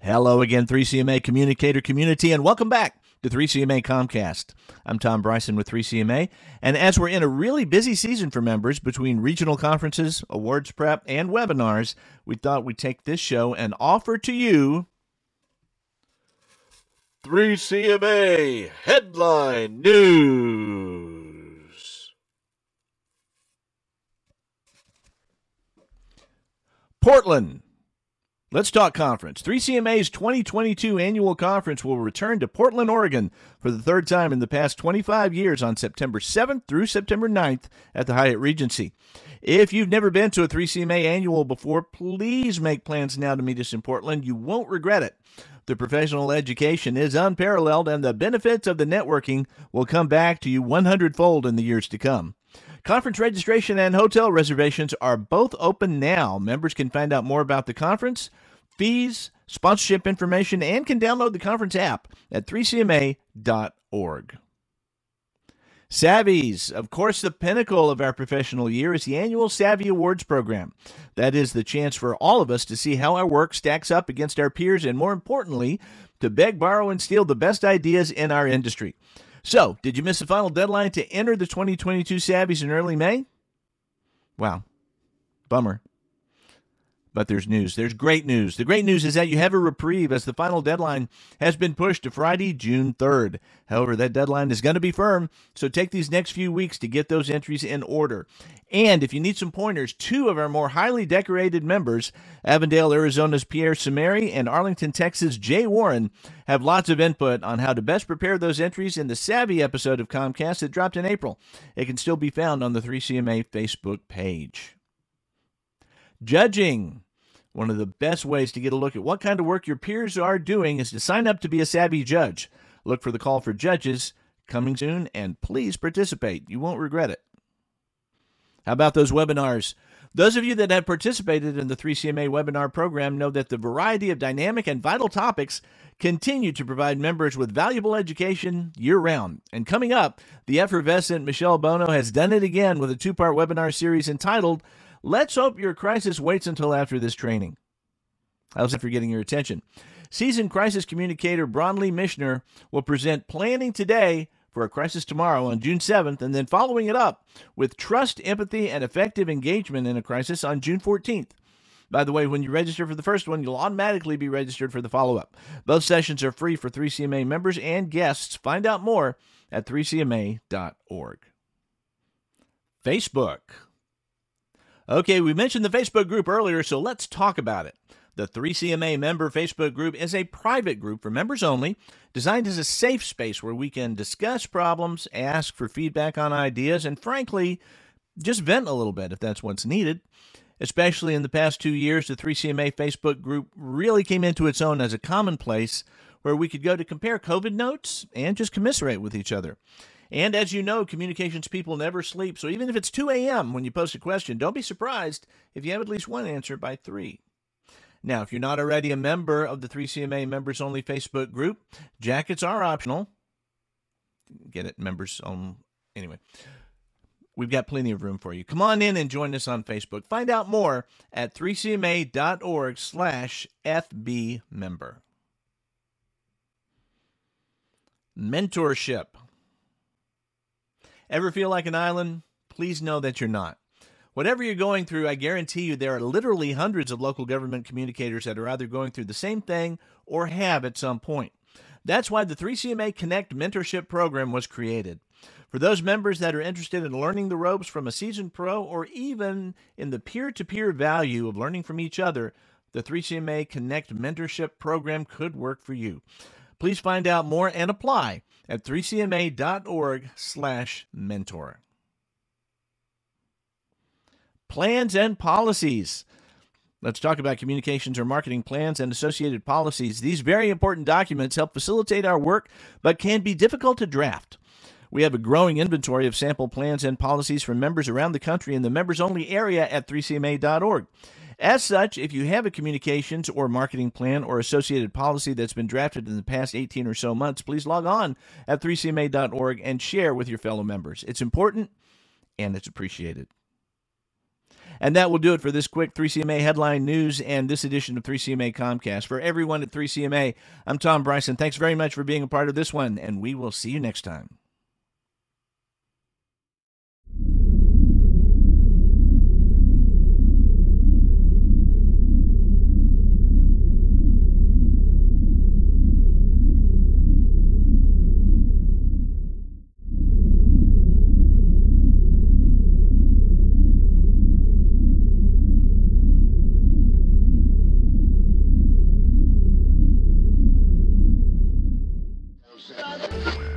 Hello again, 3CMA communicator community, and welcome back to 3CMA Comcast. I'm Tom Bryson with 3CMA, and as we're in a really busy season for members between regional conferences, awards prep, and webinars, we thought we'd take this show and offer to you 3CMA Headline News. Portland Let's Talk Conference. 3CMA's 2022 annual conference will return to Portland, Oregon for the third time in the past 25 years on September 7th through September 9th at the Hyatt Regency. If you've never been to a 3CMA annual before, please make plans now to meet us in Portland. You won't regret it. The professional education is unparalleled, and the benefits of the networking will come back to you 100 fold in the years to come. Conference registration and hotel reservations are both open now. Members can find out more about the conference, fees, sponsorship information, and can download the conference app at 3cma.org. Savvies. Of course, the pinnacle of our professional year is the annual Savvy Awards program. That is the chance for all of us to see how our work stacks up against our peers and, more importantly, to beg, borrow, and steal the best ideas in our industry. So, did you miss the final deadline to enter the 2022 Savvies in early May? Wow. Bummer. But there's news. There's great news. The great news is that you have a reprieve as the final deadline has been pushed to Friday, June 3rd. However, that deadline is going to be firm, so take these next few weeks to get those entries in order. And if you need some pointers, two of our more highly decorated members, Avondale, Arizona's Pier Simeri and Arlington, Texas' Jay Warren, have lots of input on how to best prepare those entries in the Savvy episode of Comcast that dropped in April. It can still be found on the 3CMA Facebook page. Judging. One of the best ways to get a look at what kind of work your peers are doing is to sign up to be a savvy judge. Look for the call for judges coming soon and please participate. You won't regret it. How about those webinars? Those of you that have participated in the 3CMA webinar program know that the variety of dynamic and vital topics continue to provide members with valuable education year round. And coming up, the effervescent Michelle Bono has done it again with a two part webinar series entitled Let's hope your crisis waits until after this training. How's that for getting your attention? Seasoned crisis communicator Bronley Mishner will present Planning Today for a Crisis Tomorrow on June 7th, and then following it up with Trust, Empathy, and Effective Engagement in a Crisis on June 14th. By the way, when you register for the first one, you'll automatically be registered for the follow up. Both sessions are free for 3CMA members and guests. Find out more at 3cma.org. Facebook. Okay, we mentioned the Facebook group earlier, so let's talk about it. The 3CMA member Facebook group is a private group for members only, designed as a safe space where we can discuss problems, ask for feedback on ideas, and frankly, just vent a little bit if that's what's needed. Especially in the past two years, the 3CMA Facebook group really came into its own as a common place where we could go to compare COVID notes and just commiserate with each other. And as you know, communications people never sleep. So even if it's 2 a.m. when you post a question, don't be surprised if you have at least one answer by 3. Now, if you're not already a member of the 3CMA members only Facebook group, jackets are optional. Get it, members only. Anyway, we've got plenty of room for you. Come on in and join us on Facebook. Find out more at 3cma.org slash FB member. Mentorship. Ever feel like an island? Please know that you're not. Whatever you're going through, I guarantee you there are literally hundreds of local government communicators that are either going through the same thing or have at some point. That's why the 3CMA Connect mentorship program was created. For those members that are interested in learning the ropes from a seasoned pro or even in the peer to peer value of learning from each other, the 3CMA Connect mentorship program could work for you. Please find out more and apply at 3cma.org slash mentor. Plans and policies. Let's talk about communications or marketing plans and associated policies. These very important documents help facilitate our work, but can be difficult to draft. We have a growing inventory of sample plans and policies from members around the country in the members only area at 3cma.org. As such, if you have a communications or marketing plan or associated policy that's been drafted in the past 18 or so months, please log on at 3cma.org and share with your fellow members. It's important and it's appreciated. And that will do it for this quick 3CMA headline news and this edition of 3CMA Comcast. For everyone at 3CMA, I'm Tom Bryson. Thanks very much for being a part of this one, and we will see you next time. Bye.